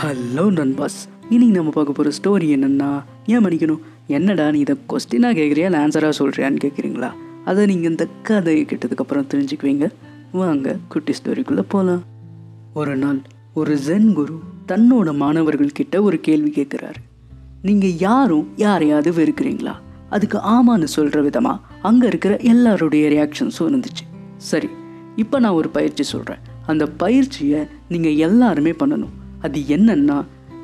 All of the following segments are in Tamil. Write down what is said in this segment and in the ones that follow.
ஹலோ நண்பாஸ். இன்னைக்கு நம்ம பார்க்க போகிற ஸ்டோரி என்னென்னா ஏன் மன்னிக்கணும்? என்னடா நீ இதை கொஸ்டினாக கேட்குறியா இல்லை ஆன்சராக சொல்கிறியான்னு கேட்குறீங்களா அதை நீங்கள் இந்த கதையை கேட்டதுக்கப்புறம் தெரிஞ்சுக்குவீங்க. வாங்க குட்டி ஸ்டோரிக்குள்ளே போகலாம் ஒரு நாள் ஒரு ஜென் குரு தன்னோட மாணவர்கள் கிட்ட ஒரு கேள்வி கேட்குறாரு நீங்கள் யாரும் யாரையாவது வெறுக்கிறீங்களா? அதுக்கு ஆமான்னு சொல்கிற விதமாக அங்கே இருக்கிற எல்லாருடைய ரியாக்ஷன்ஸும் இருந்துச்சு. சரி இப்போ நான் ஒரு பயிற்சி சொல்கிறேன் அந்த பயிற்சியை நீங்கள் எல்லாருமே பண்ணணும். அது என்னன்னா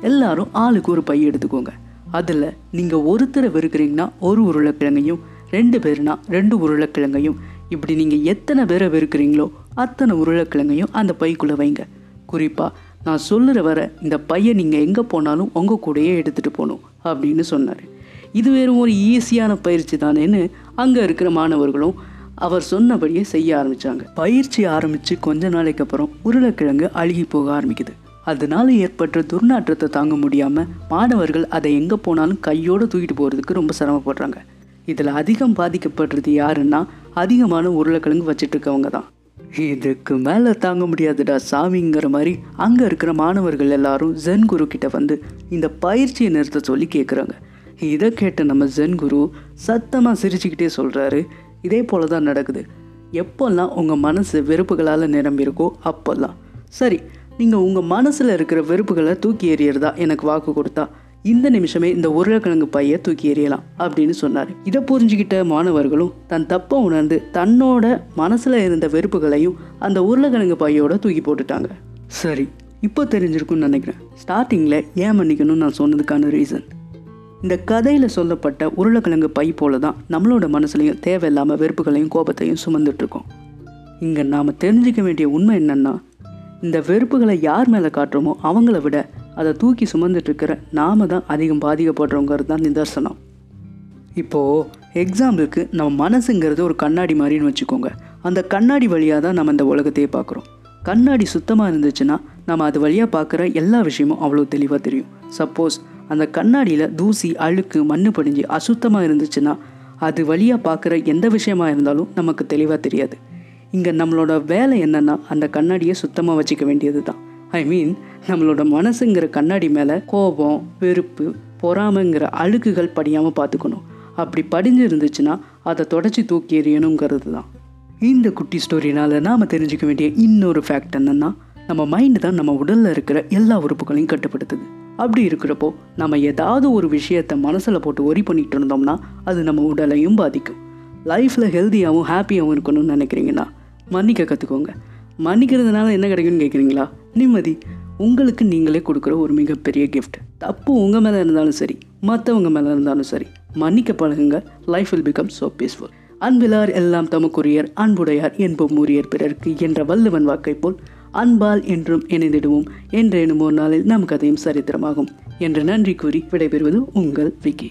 எல்லாரும் ஆளுக்கு ஒரு பை எடுத்துக்கோங்க. அதில் நீங்கள் ஒருத்தரை வெறுக்கிறீங்கன்னா ஒரு உருளைக்கிழங்கையும் ரெண்டு பேர்னா ரெண்டு உருளைக்கிழங்கையும். இப்படி நீங்கள் எத்தனை பேரை வெறுக்கிறீங்களோ அத்தனை உருளைக்கிழங்கையும் அந்த பைக்குள்ளே வைங்க. குறிப்பாக நான் சொல்லுற வர இந்த பையை நீங்கள் எங்கே போனாலும் உங்கள் கூடயே எடுத்துகிட்டு போகணும் அப்படின்னு சொன்னார். இது வெறும் ஒரு ஈஸியான பயிற்சி தானேன்னு அங்கே இருக்கிற மாணவர்களும் அவர் சொன்னபடியே செய்ய ஆரம்பித்தாங்க பயிற்சி ஆரம்பித்து கொஞ்ச நாளைக்கு அப்புறம் உருளைக்கிழங்கு அழுகி போக ஆரம்பிக்குது. அதனால ஏற்பட்ட துர்நாற்றத்தை தாங்க முடியாமல் மாணவர்கள் அதை எங்கே போனாலும் கையோடு தூக்கிட்டு போகிறதுக்கு ரொம்ப சிரமப்படுறாங்க. இதில் அதிகம் பாதிக்கப்படுறது யாருன்னா அதிகமான உருளைக்கிழங்கு வச்சுட்டு இருக்கவங்க தான். இதுக்கு மேலே தாங்க முடியாதுடா சாமிங்கிற மாதிரி அங்கே இருக்கிற மாணவர்கள் எல்லாரும் ஜென் குரு கிட்ட வந்து இந்த பயிற்சியை நிறுத்த சொல்லி கேட்குறாங்க இதை கேட்ட நம்ம ஜென் குரு சத்தமாக சிரிச்சுக்கிட்டே சொல்கிறாரு இதே போல தான் நடக்குது. எப்போல்லாம் உங்கள் மனசு வெறுப்புகளால் நிரம்பியிருக்கோ அப்போல்லாம். சரி நீங்கள் உங்கள் மனசில் இருக்கிற வெறுப்புகளை தூக்கி எறியறதா எனக்கு வாக்கு கொடுத்தா இந்த நிமிஷமே இந்த உருளைக்கிழங்கு பையை தூக்கி எறியலாம் அப்படின்னு சொன்னார். இதை புரிஞ்சுக்கிட்ட மாணவர்களும் தன் தப்பை உணர்ந்து தன்னோட மனசில் இருந்த வெறுப்புகளையும் அந்த உருளைக்கிழங்கு பையோட தூக்கி போட்டுட்டாங்க. சரி இப்போ தெரிஞ்சிருக்கும்னு நினைக்கிறேன். ஸ்டார்டிங்கில் ஏன் மன்னிக்கணும்னு நான் சொன்னதுக்கான ரீசன் இந்த கதையில் சொல்லப்பட்ட உருளைக்கிழங்கு பை போல தான் நம்மளோட மனசுலையும் தேவையில்லாமல் வெறுப்புகளையும் கோபத்தையும் சுமந்துட்டுருக்கோம் இங்கே நாம் தெரிஞ்சிக்க வேண்டிய உண்மை என்னென்னா இந்த வெறுப்புகளை யார் மேலே காட்டுறோமோ அவங்கள விட அதை தூக்கி சுமந்துட்டு இருக்கிற நாம தான் அதிகம் பாதிக்கப்படுறோங்கிறது தான் நிதர்சனம். இப்போது எக்ஸாம்பிளுக்கு நம்ம மனசுங்கிறது ஒரு கண்ணாடி மாதிரின்னு வச்சுக்கோங்க. அந்த கண்ணாடி வழியாக தான் நம்ம இந்த உலகத்தையே பார்க்குறோம். கண்ணாடி சுத்தமாக இருந்துச்சுன்னா நம்ம அது வழியாக பார்க்குற எல்லா விஷயமும் அவ்வளோ தெளிவாக தெரியும். சப்போஸ் அந்த கண்ணாடியில் தூசி அழுக்கு மண்ணு படிஞ்சு அசுத்தமாக இருந்துச்சுன்னா அது வழியாக பார்க்குற எந்த விஷயமா இருந்தாலும் நமக்கு தெளிவாக தெரியாது. இங்கே நம்மளோட வேலை என்னென்னா அந்த கண்ணாடியை சுத்தமாக வச்சுக்க வேண்டியது தான் ஐ மீன் நம்மளோட மனசுங்கிற கண்ணாடி மேலே கோபம் வெறுப்பு பொறாமைங்கிற அழுக்குகள் படியாமல் பார்த்துக்கணும் அப்படி படிஞ்சு இருந்துச்சுன்னா அதை தொடச்சி தூக்கி எறியணுங்கிறது தான் இந்த குட்டி ஸ்டோரினால் நாம் தெரிஞ்சுக்க வேண்டிய இன்னொரு ஃபேக்ட் என்னென்னா நம்ம மைண்டு தான் நம்ம உடலில் இருக்கிற எல்லா உறுப்புகளையும் கட்டுப்படுத்துது. அப்படி இருக்கிறப்போ நம்ம ஏதாவது ஒரு விஷயத்தை மனசில் போட்டு ஒரி பண்ணிட்டு இருந்தோம்னா அது நம்ம உடலையும் பாதிக்கும். லைஃப்பில் ஹெல்த்தியாகவும் ஹாப்பியாகவும் இருக்கணும்னு நினைக்கிறீங்கன்னா மன்னிக்க கற்றுக்கோங்க மன்னிக்கிறதுனால என்ன கிடைக்கும்னு கேட்குறீங்களா நிம்மதி. உங்களுக்கு நீங்களே கொடுக்குற ஒரு மிகப்பெரிய கிஃப்ட் தப்பு உங்கள் மேலே இருந்தாலும் சரி மற்றவங்க மேலே இருந்தாலும் சரி மன்னிக்க பழகுங்க. Life will become so peaceful அன்பிலார் எல்லாம் தமக்குரியர் அன்புடையார் என்போம் உரியர் பிறர்க்கு என்ற வள்ளுவன் வாக்கை போல் அன்பால் என்றும் இணைந்திடுவோம். என்றேனும் ஒரு நாளில் நம் கதையும் சரித்திரமாகும். என்று நன்றி கூறி விடைபெறுவது உங்கள் விக்கி.